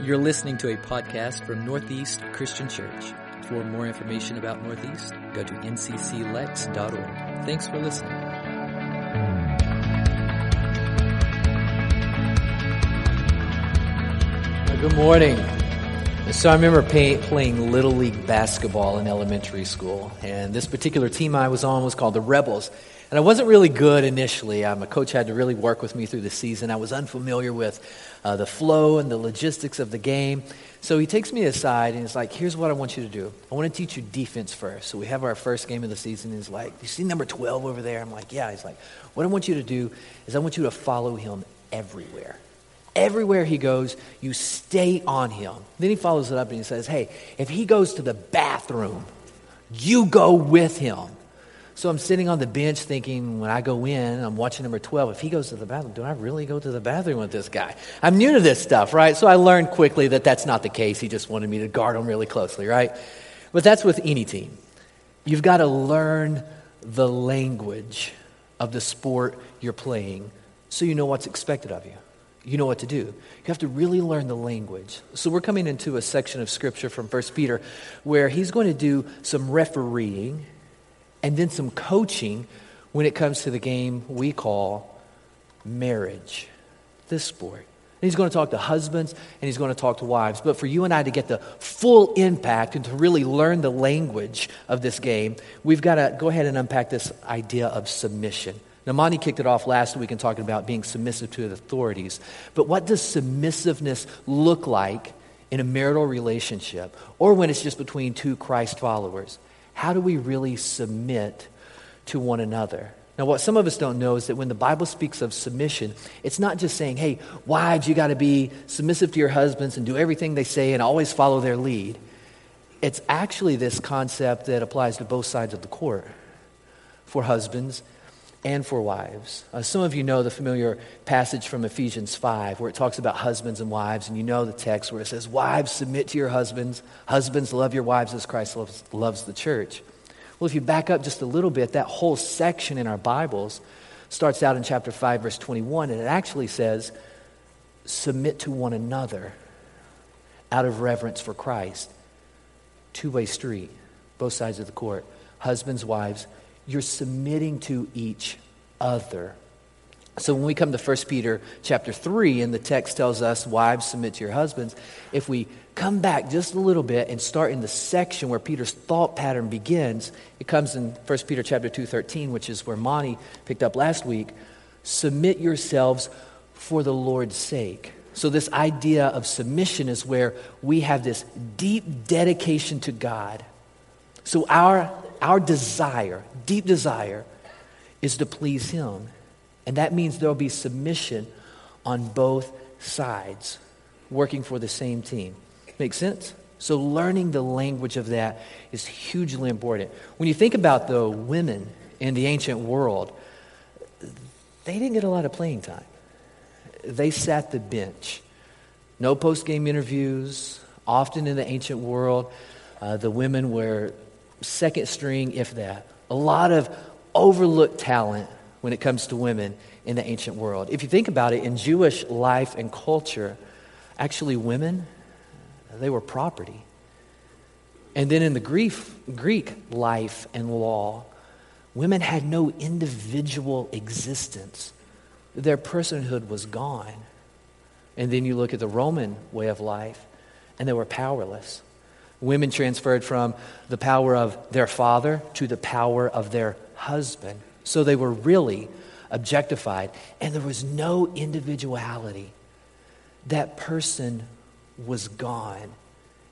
You're listening to a podcast from Northeast Christian Church. For more information about Northeast, go to ncclex.org. Thanks for listening. Good morning. So I remember pay, playing Little League basketball in elementary school, and this particular team I was on was called the Rebels. And I wasn't really good initially. Um, my coach had to really work with me through the season. I was unfamiliar with uh, the flow and the logistics of the game. So he takes me aside and he's like, Here's what I want you to do. I want to teach you defense first. So we have our first game of the season. He's like, You see number 12 over there? I'm like, Yeah. He's like, What I want you to do is I want you to follow him everywhere. Everywhere he goes, you stay on him. Then he follows it up and he says, Hey, if he goes to the bathroom, you go with him. So I'm sitting on the bench thinking, when I go in, I'm watching number 12. If he goes to the bathroom, do I really go to the bathroom with this guy? I'm new to this stuff, right? So I learned quickly that that's not the case. He just wanted me to guard him really closely, right? But that's with any team. You've got to learn the language of the sport you're playing so you know what's expected of you. You know what to do. You have to really learn the language. So we're coming into a section of scripture from 1 Peter where he's going to do some refereeing and then some coaching when it comes to the game we call marriage, this sport. And he's going to talk to husbands and he's going to talk to wives. But for you and I to get the full impact and to really learn the language of this game, we've got to go ahead and unpack this idea of submission. Now, Monty kicked it off last week in talking about being submissive to the authorities. But what does submissiveness look like in a marital relationship or when it's just between two Christ followers? How do we really submit to one another? Now, what some of us don't know is that when the Bible speaks of submission, it's not just saying, hey, wives, you got to be submissive to your husbands and do everything they say and always follow their lead. It's actually this concept that applies to both sides of the court for husbands and for wives. Uh, some of you know the familiar passage from Ephesians 5 where it talks about husbands and wives, and you know the text where it says, Wives, submit to your husbands. Husbands, love your wives as Christ loves, loves the church. Well, if you back up just a little bit, that whole section in our Bibles starts out in chapter 5, verse 21, and it actually says, Submit to one another out of reverence for Christ. Two way street, both sides of the court. Husbands, wives, you're submitting to each other. So when we come to 1 Peter chapter 3, and the text tells us, Wives, submit to your husbands, if we come back just a little bit and start in the section where Peter's thought pattern begins, it comes in 1 Peter chapter 2, 13, which is where Monty picked up last week. Submit yourselves for the Lord's sake. So, this idea of submission is where we have this deep dedication to God. So, our our desire, deep desire, is to please Him. And that means there will be submission on both sides, working for the same team. Make sense? So, learning the language of that is hugely important. When you think about the women in the ancient world, they didn't get a lot of playing time. They sat the bench. No post game interviews. Often in the ancient world, uh, the women were second string, if that. A lot of overlooked talent when it comes to women in the ancient world. If you think about it, in Jewish life and culture, actually, women, they were property. And then in the Greek, Greek life and law, women had no individual existence. Their personhood was gone. And then you look at the Roman way of life, and they were powerless. Women transferred from the power of their father to the power of their husband. So they were really objectified, and there was no individuality. That person was gone.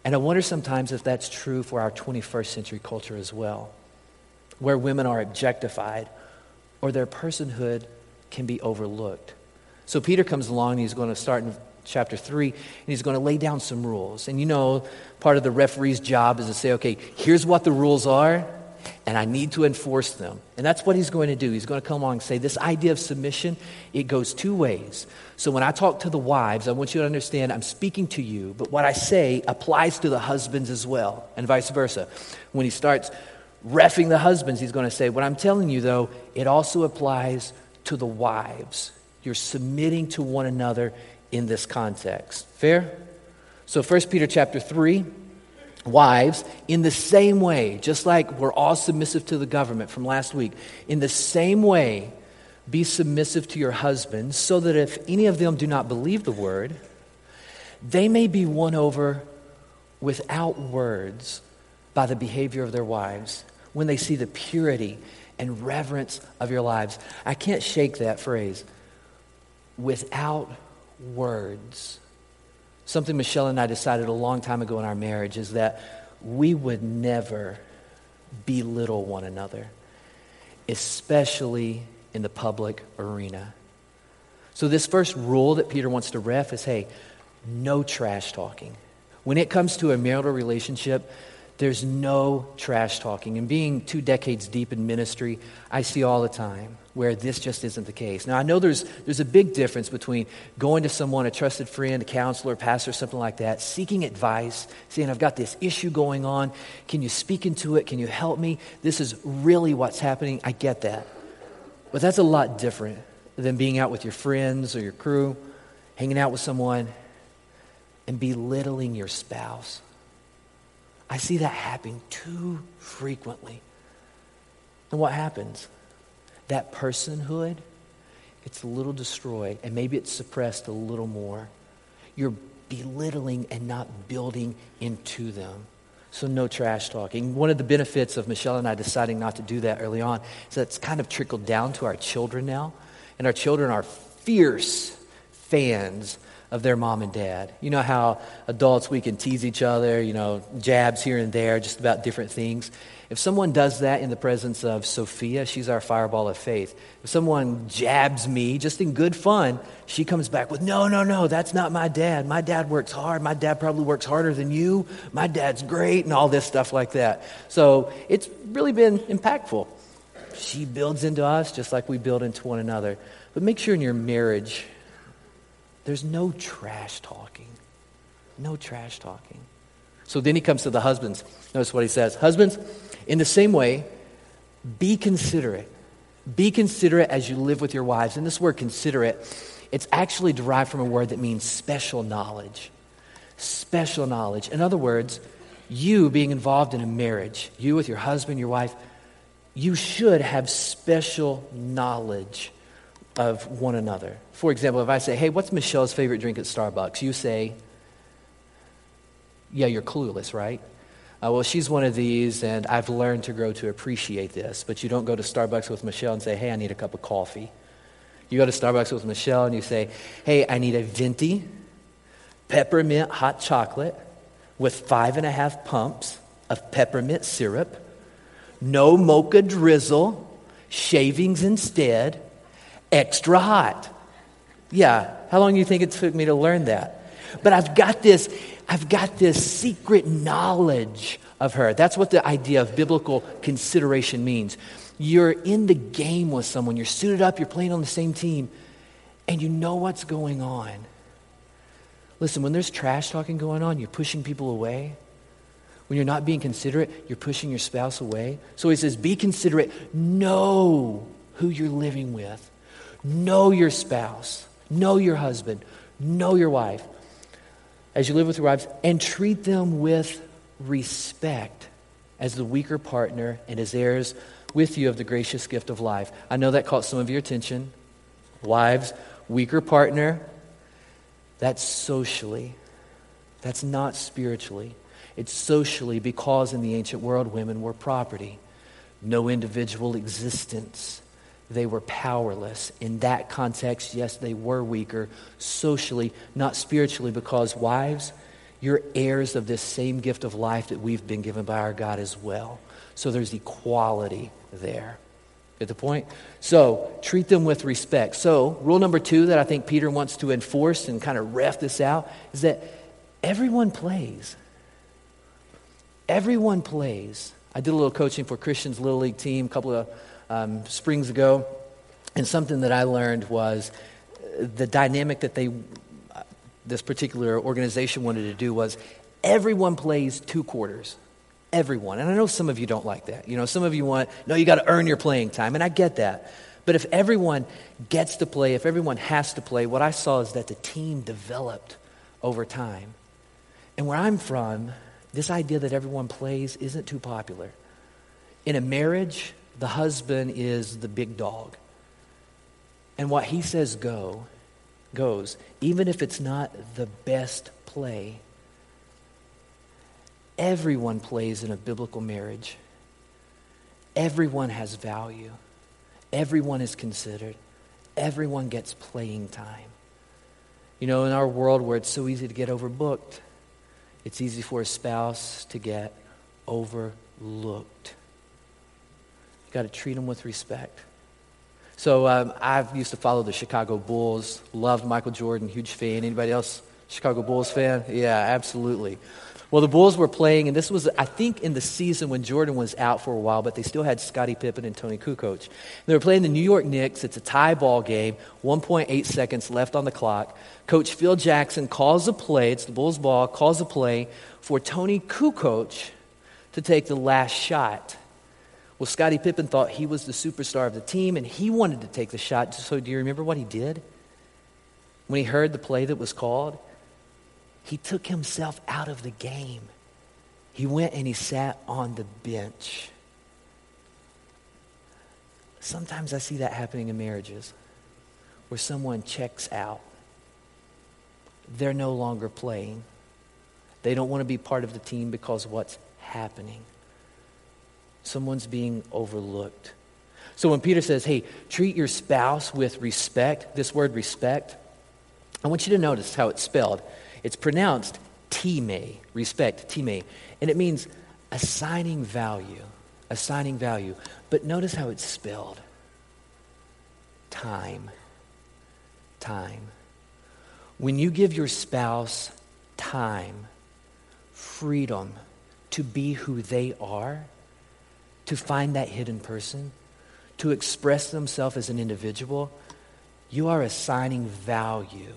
And I wonder sometimes if that's true for our 21st century culture as well, where women are objectified or their personhood can be overlooked. So Peter comes along and he's going to start in chapter 3, and he's going to lay down some rules. And you know, part of the referee's job is to say, okay, here's what the rules are, and I need to enforce them. And that's what he's going to do. He's going to come along and say, this idea of submission, it goes two ways. So when I talk to the wives, I want you to understand I'm speaking to you, but what I say applies to the husbands as well, and vice versa. When he starts refing the husbands, he's going to say, what I'm telling you, though, it also applies to the wives. You're submitting to one another in this context. Fair? So 1 Peter chapter 3, wives, in the same way, just like we're all submissive to the government from last week, in the same way, be submissive to your husbands, so that if any of them do not believe the word, they may be won over without words by the behavior of their wives when they see the purity and reverence of your lives. I can't shake that phrase. Without words. Something Michelle and I decided a long time ago in our marriage is that we would never belittle one another, especially in the public arena. So, this first rule that Peter wants to ref is hey, no trash talking. When it comes to a marital relationship, there's no trash talking. And being two decades deep in ministry, I see all the time where this just isn't the case. Now, I know there's, there's a big difference between going to someone, a trusted friend, a counselor, pastor, something like that, seeking advice, saying, I've got this issue going on. Can you speak into it? Can you help me? This is really what's happening. I get that. But that's a lot different than being out with your friends or your crew, hanging out with someone, and belittling your spouse. I see that happening too frequently. And what happens? That personhood, it's a little destroyed, and maybe it's suppressed a little more. You're belittling and not building into them. So, no trash talking. One of the benefits of Michelle and I deciding not to do that early on is that it's kind of trickled down to our children now. And our children are fierce fans of their mom and dad. You know how adults, we can tease each other, you know, jabs here and there, just about different things. If someone does that in the presence of Sophia, she's our fireball of faith. If someone jabs me, just in good fun, she comes back with, No, no, no, that's not my dad. My dad works hard. My dad probably works harder than you. My dad's great, and all this stuff like that. So it's really been impactful. She builds into us just like we build into one another. But make sure in your marriage, there's no trash talking. No trash talking. So then he comes to the husbands. Notice what he says Husbands, in the same way, be considerate. Be considerate as you live with your wives. And this word considerate, it's actually derived from a word that means special knowledge. Special knowledge. In other words, you being involved in a marriage, you with your husband, your wife, you should have special knowledge of one another. For example, if I say, hey, what's Michelle's favorite drink at Starbucks? You say, yeah, you're clueless, right? Uh, well, she's one of these, and I've learned to grow to appreciate this. But you don't go to Starbucks with Michelle and say, hey, I need a cup of coffee. You go to Starbucks with Michelle and you say, hey, I need a venti peppermint hot chocolate with five and a half pumps of peppermint syrup, no mocha drizzle, shavings instead, extra hot. Yeah, how long do you think it took me to learn that? But I've got this, I've got this secret knowledge of her. That's what the idea of biblical consideration means. You're in the game with someone, you're suited up, you're playing on the same team, and you know what's going on. Listen, when there's trash talking going on, you're pushing people away. When you're not being considerate, you're pushing your spouse away. So he says, be considerate. Know who you're living with. Know your spouse, know your husband, know your wife as you live with your wives, and treat them with respect as the weaker partner and as heirs with you of the gracious gift of life. I know that caught some of your attention. Wives, weaker partner, that's socially. That's not spiritually. It's socially because in the ancient world, women were property, no individual existence they were powerless. In that context, yes, they were weaker socially, not spiritually, because wives, you're heirs of this same gift of life that we've been given by our God as well. So there's equality there. Get the point? So treat them with respect. So, rule number two that I think Peter wants to enforce and kind of ref this out is that everyone plays. Everyone plays. I did a little coaching for Christian's Little League team a couple of um, springs ago, and something that I learned was the dynamic that they, uh, this particular organization wanted to do was everyone plays two quarters. Everyone. And I know some of you don't like that. You know, some of you want, no, you got to earn your playing time, and I get that. But if everyone gets to play, if everyone has to play, what I saw is that the team developed over time. And where I'm from, this idea that everyone plays isn't too popular. In a marriage, the husband is the big dog. And what he says go, goes, even if it's not the best play. Everyone plays in a biblical marriage. Everyone has value. Everyone is considered. Everyone gets playing time. You know, in our world where it's so easy to get overbooked, it's easy for a spouse to get overlooked. You got to treat them with respect. So um, I used to follow the Chicago Bulls. Loved Michael Jordan, huge fan. Anybody else Chicago Bulls fan? Yeah, absolutely. Well, the Bulls were playing, and this was, I think, in the season when Jordan was out for a while, but they still had Scottie Pippen and Toni Kukoc. They were playing the New York Knicks. It's a tie ball game, 1.8 seconds left on the clock. Coach Phil Jackson calls a play, it's the Bulls' ball, calls a play for Toni Kukoc to take the last shot. Well, Scottie Pippen thought he was the superstar of the team, and he wanted to take the shot. So, do you remember what he did? When he heard the play that was called, he took himself out of the game. He went and he sat on the bench. Sometimes I see that happening in marriages where someone checks out. They're no longer playing. They don't want to be part of the team because what's happening. Someone's being overlooked. So when Peter says, hey, treat your spouse with respect, this word respect, I want you to notice how it's spelled. It's pronounced time, respect, time. And it means assigning value, assigning value. But notice how it's spelled time, time. When you give your spouse time, freedom to be who they are, to find that hidden person, to express themselves as an individual, you are assigning value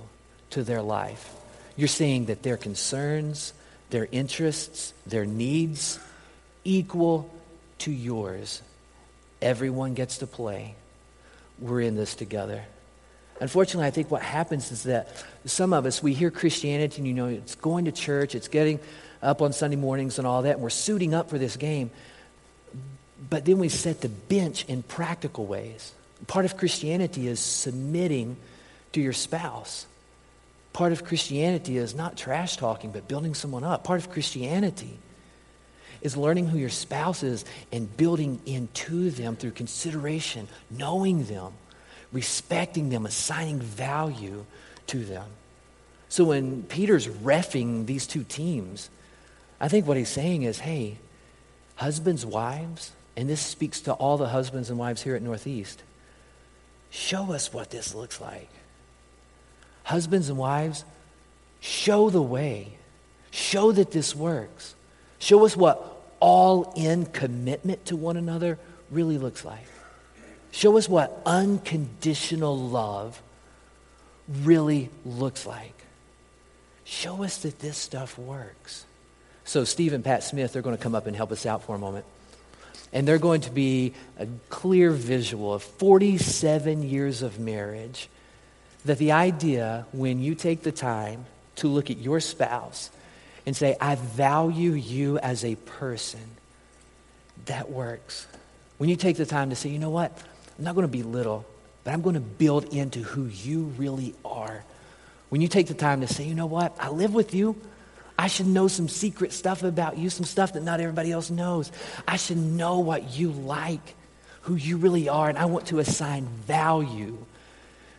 to their life. You're saying that their concerns, their interests, their needs equal to yours. Everyone gets to play. We're in this together. Unfortunately, I think what happens is that some of us, we hear Christianity and you know, it's going to church, it's getting up on Sunday mornings and all that, and we're suiting up for this game. But then we set the bench in practical ways. Part of Christianity is submitting to your spouse. Part of Christianity is not trash talking, but building someone up. Part of Christianity is learning who your spouse is and building into them through consideration, knowing them, respecting them, assigning value to them. So when Peter's refing these two teams, I think what he's saying is hey, husbands, wives, and this speaks to all the husbands and wives here at Northeast, show us what this looks like. Husbands and wives, show the way. Show that this works. Show us what all in commitment to one another really looks like. Show us what unconditional love really looks like. Show us that this stuff works. So, Steve and Pat Smith, they're going to come up and help us out for a moment. And they're going to be a clear visual of 47 years of marriage that the idea when you take the time to look at your spouse and say, I value you as a person, that works. When you take the time to say, you know what, I'm not going to be little, but I'm going to build into who you really are. When you take the time to say, you know what, I live with you. I should know some secret stuff about you, some stuff that not everybody else knows. I should know what you like, who you really are, and I want to assign value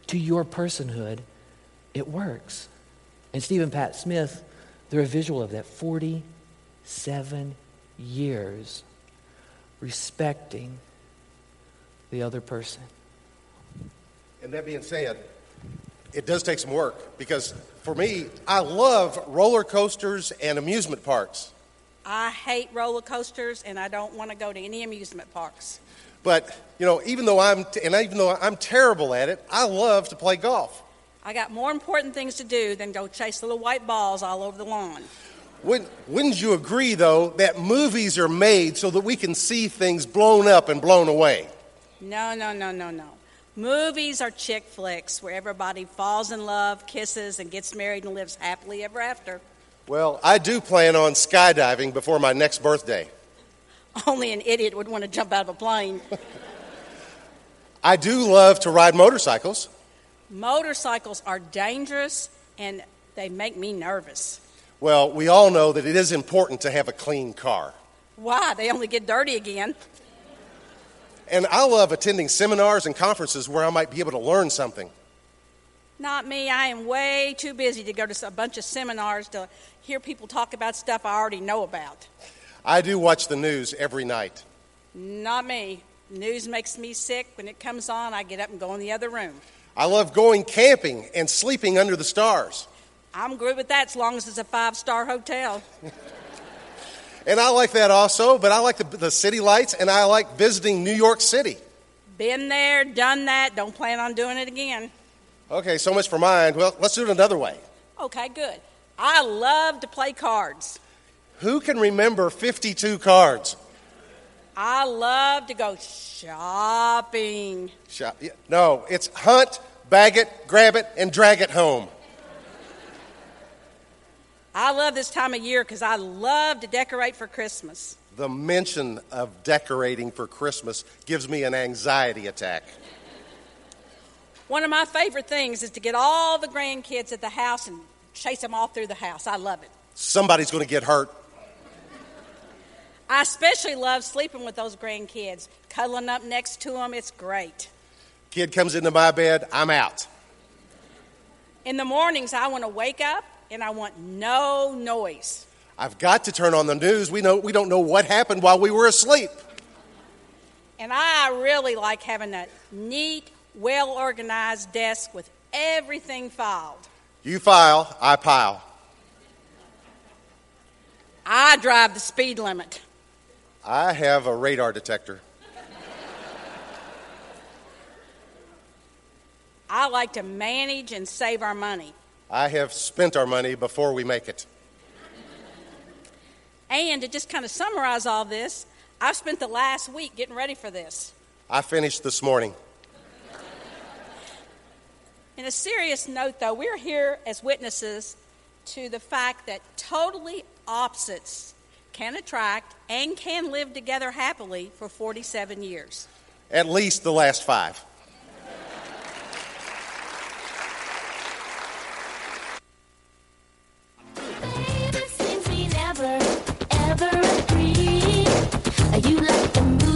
to your personhood, it works. And Stephen Pat Smith, they're a visual of that 47 years respecting the other person. And that being said, it does take some work because for me, I love roller coasters and amusement parks. I hate roller coasters and I don't want to go to any amusement parks. But, you know, even though I'm, and even though I'm terrible at it, I love to play golf. I got more important things to do than go chase little white balls all over the lawn. Wouldn't, wouldn't you agree, though, that movies are made so that we can see things blown up and blown away? No, no, no, no, no. Movies are chick flicks where everybody falls in love, kisses, and gets married and lives happily ever after. Well, I do plan on skydiving before my next birthday. Only an idiot would want to jump out of a plane. I do love to ride motorcycles. Motorcycles are dangerous and they make me nervous. Well, we all know that it is important to have a clean car. Why? They only get dirty again. And I love attending seminars and conferences where I might be able to learn something. Not me. I am way too busy to go to a bunch of seminars to hear people talk about stuff I already know about. I do watch the news every night. Not me. News makes me sick. When it comes on, I get up and go in the other room. I love going camping and sleeping under the stars. I'm good with that as long as it's a five star hotel. And I like that also, but I like the, the city lights and I like visiting New York City. Been there, done that, don't plan on doing it again. Okay, so much for mine. Well, let's do it another way. Okay, good. I love to play cards. Who can remember 52 cards? I love to go shopping. Shop. No, it's hunt, bag it, grab it, and drag it home. I love this time of year because I love to decorate for Christmas. The mention of decorating for Christmas gives me an anxiety attack. One of my favorite things is to get all the grandkids at the house and chase them all through the house. I love it. Somebody's going to get hurt. I especially love sleeping with those grandkids, cuddling up next to them. It's great. Kid comes into my bed, I'm out. In the mornings, I want to wake up and I want no noise. I've got to turn on the news. We know we don't know what happened while we were asleep. And I really like having a neat, well organized desk with everything filed. You file, I pile. I drive the speed limit. I have a radar detector. I like to manage and save our money. I have spent our money before we make it. And to just kind of summarize all this, I've spent the last week getting ready for this. I finished this morning. In a serious note, though, we're here as witnesses to the fact that totally opposites can attract and can live together happily for 47 years. At least the last five. Are you like the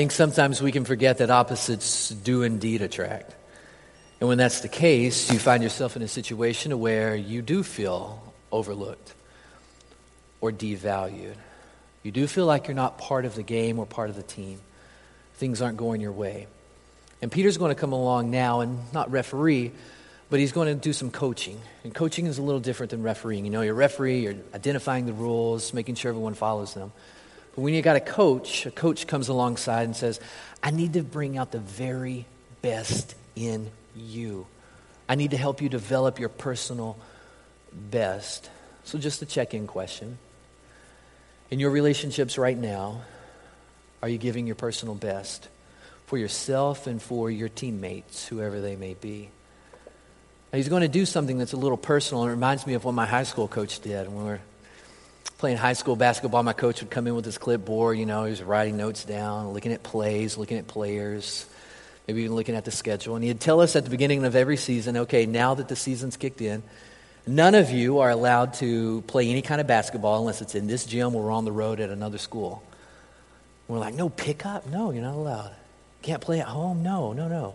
think sometimes we can forget that opposites do indeed attract. And when that's the case, you find yourself in a situation where you do feel overlooked or devalued. You do feel like you're not part of the game or part of the team. Things aren't going your way. And Peter's going to come along now and not referee, but he's going to do some coaching. And coaching is a little different than refereeing. You know, you're referee, you're identifying the rules, making sure everyone follows them. But when you got a coach, a coach comes alongside and says, I need to bring out the very best in you. I need to help you develop your personal best. So, just a check in question. In your relationships right now, are you giving your personal best for yourself and for your teammates, whoever they may be? Now, he's going to do something that's a little personal. and It reminds me of what my high school coach did when we were playing high school basketball. My coach would come in with his clipboard. You know, he was writing notes down, looking at plays, looking at players, maybe even looking at the schedule. And he'd tell us at the beginning of every season, okay, now that the season's kicked in, none of you are allowed to play any kind of basketball unless it's in this gym or on the road at another school. And we're like, no pickup? No, you're not allowed. Can't play at home? No, no, no.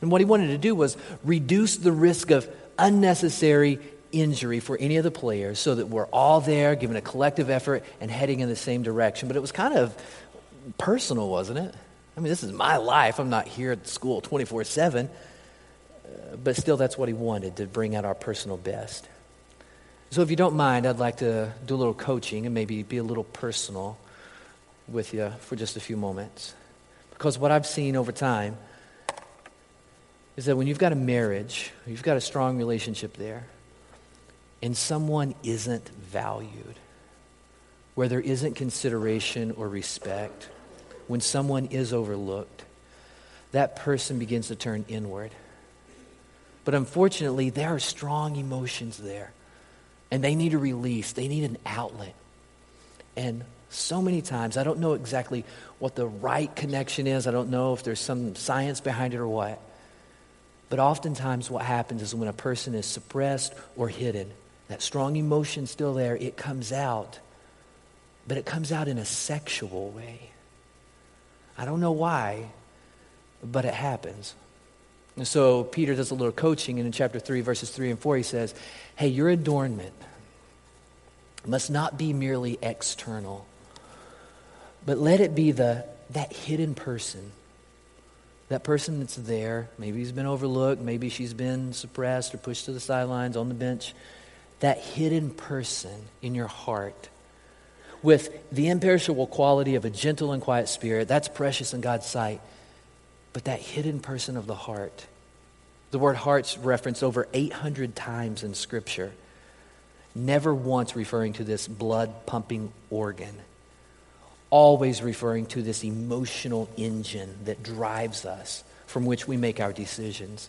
And what he wanted to do was reduce the risk of unnecessary injury for any of the players so that we're all there giving a collective effort and heading in the same direction. But it was kind of personal, wasn't it? I mean, this is my life. I'm not here at school 24 7. Uh, but still, that's what he wanted to bring out our personal best. So, if you don't mind, I'd like to do a little coaching and maybe be a little personal with you for just a few moments. Because what I've seen over time is that when you've got a marriage, you've got a strong relationship there, and someone isn't valued, where there isn't consideration or respect, when someone is overlooked, that person begins to turn inward. But unfortunately, there are strong emotions there, and they need a release, they need an outlet. And so many times, I don't know exactly what the right connection is, I don't know if there's some science behind it or what. But oftentimes, what happens is when a person is suppressed or hidden, that strong emotion still there, it comes out, but it comes out in a sexual way. I don't know why, but it happens. And so Peter does a little coaching, and in chapter 3, verses 3 and 4, he says, Hey, your adornment must not be merely external, but let it be the, that hidden person. That person that's there, maybe he's been overlooked, maybe she's been suppressed or pushed to the sidelines on the bench. That hidden person in your heart with the imperishable quality of a gentle and quiet spirit, that's precious in God's sight. But that hidden person of the heart, the word heart's referenced over 800 times in Scripture, never once referring to this blood pumping organ, always referring to this emotional engine that drives us, from which we make our decisions.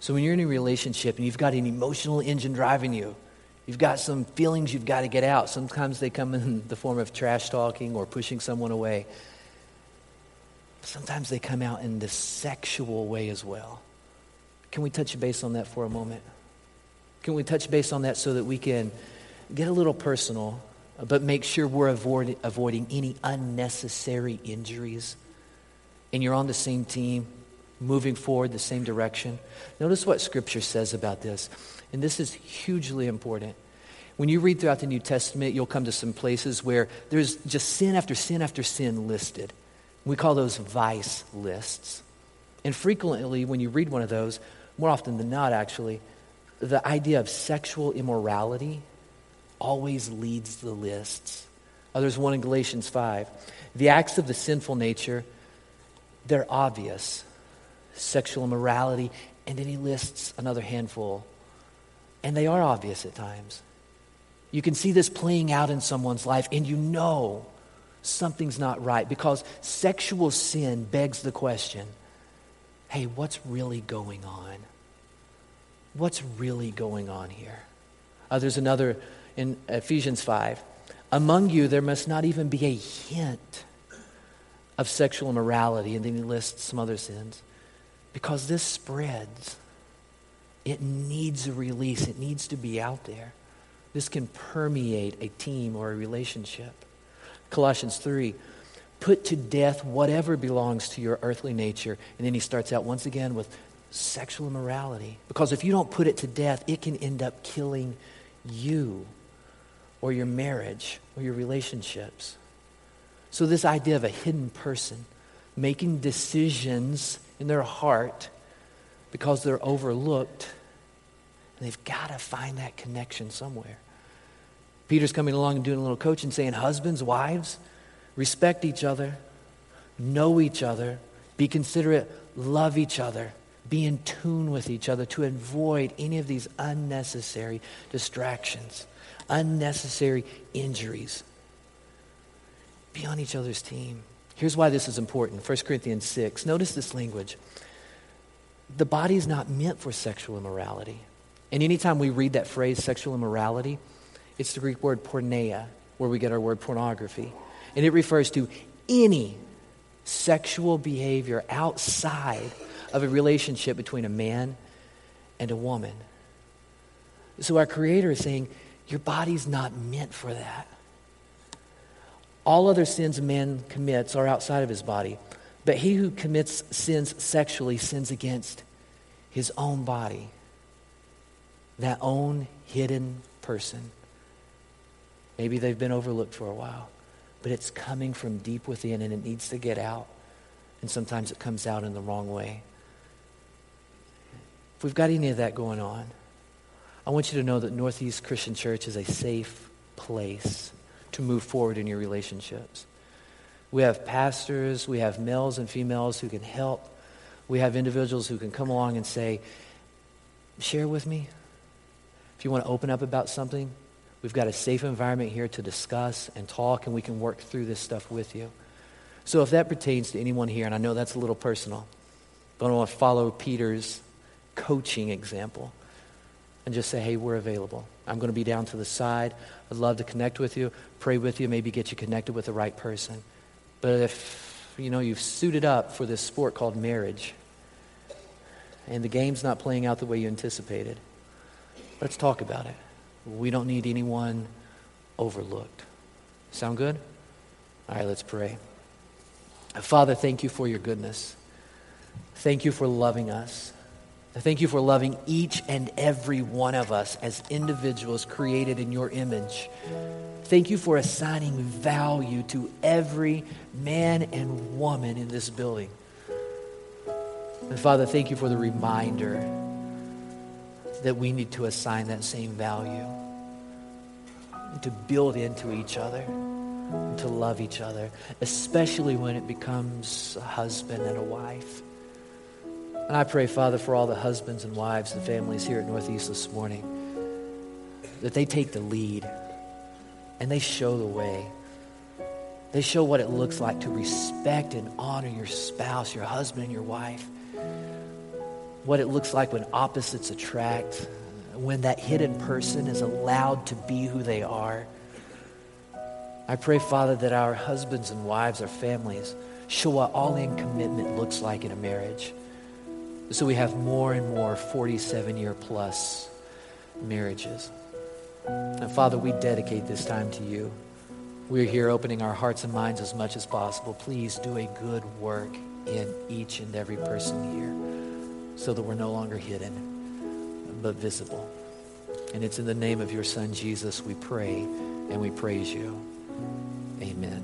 So when you're in a relationship and you've got an emotional engine driving you, You've got some feelings you've got to get out. Sometimes they come in the form of trash talking or pushing someone away. Sometimes they come out in the sexual way as well. Can we touch base on that for a moment? Can we touch base on that so that we can get a little personal, but make sure we're avoid, avoiding any unnecessary injuries? And you're on the same team, moving forward the same direction. Notice what Scripture says about this. And this is hugely important. When you read throughout the New Testament, you'll come to some places where there's just sin after sin after sin listed. We call those vice lists. And frequently, when you read one of those, more often than not, actually, the idea of sexual immorality always leads the lists. Oh, there's one in Galatians 5. The acts of the sinful nature, they're obvious sexual immorality, and then he lists another handful and they are obvious at times. You can see this playing out in someone's life, and you know something's not right because sexual sin begs the question hey, what's really going on? What's really going on here? Uh, there's another in Ephesians 5. Among you, there must not even be a hint of sexual immorality. And then he lists some other sins because this spreads. It needs a release, it needs to be out there. This can permeate a team or a relationship. Colossians 3 put to death whatever belongs to your earthly nature. And then he starts out once again with sexual immorality. Because if you don't put it to death, it can end up killing you or your marriage or your relationships. So, this idea of a hidden person making decisions in their heart because they're overlooked. And they've got to find that connection somewhere. Peter's coming along and doing a little coaching, saying, Husbands, wives, respect each other, know each other, be considerate, love each other, be in tune with each other to avoid any of these unnecessary distractions, unnecessary injuries. Be on each other's team. Here's why this is important 1 Corinthians 6. Notice this language the body is not meant for sexual immorality. And anytime we read that phrase, sexual immorality, it's the Greek word porneia, where we get our word pornography. And it refers to any sexual behavior outside of a relationship between a man and a woman. So our Creator is saying, Your body's not meant for that. All other sins a man commits are outside of his body. But he who commits sins sexually sins against his own body. that own hidden person. Maybe they've been overlooked for a while, but it's coming from deep within and it needs to get out. And sometimes it comes out in the wrong way. If we've got any of that going on, I want you to know that Northeast Christian Church is a safe place to move forward in your relationships. We have pastors, we have males and females who can help. We have individuals who can come along and say, Share with me. If you want to open up about something, we've got a safe environment here to discuss and talk, and we can work through this stuff with you. So, if that pertains to anyone here, and I know that's a little personal, but I want to follow Peter's coaching example and just say, hey, we're available. I'm going to be down to the side. I'd love to connect with you, pray with you, maybe get you connected with the right person. But if, you know, you've suited up for this sport called marriage and the game's not playing out the way you anticipated, let's talk about it. We don't need anyone overlooked. Sound good? All right, let's pray. Father, thank you for your goodness. Thank you for loving us. Thank you for loving each and every one of us as individuals created in your image. Thank you for assigning value to every man and woman in this building. And Father, thank you for the reminder that we need to assign that same value, to build into each other, to love each other, especially when it becomes a husband and a wife. And I pray, Father, for all the husbands and wives and families here at Northeast this morning, that they take the lead and they show the way. They show what it looks like to respect and honor your spouse, your husband, and your wife. What it looks like when opposites attract, when that hidden person is allowed to be who they are. I pray, Father, that our husbands and wives, our families, show what all in commitment looks like in a marriage. So we have more and more 47 year plus marriages. And Father, we dedicate this time to you. We're here opening our hearts and minds as much as possible. Please do a good work in each and every person here so that we're no longer hidden, but visible. And it's in the name of your Son, Jesus, we pray and we praise you. Amen.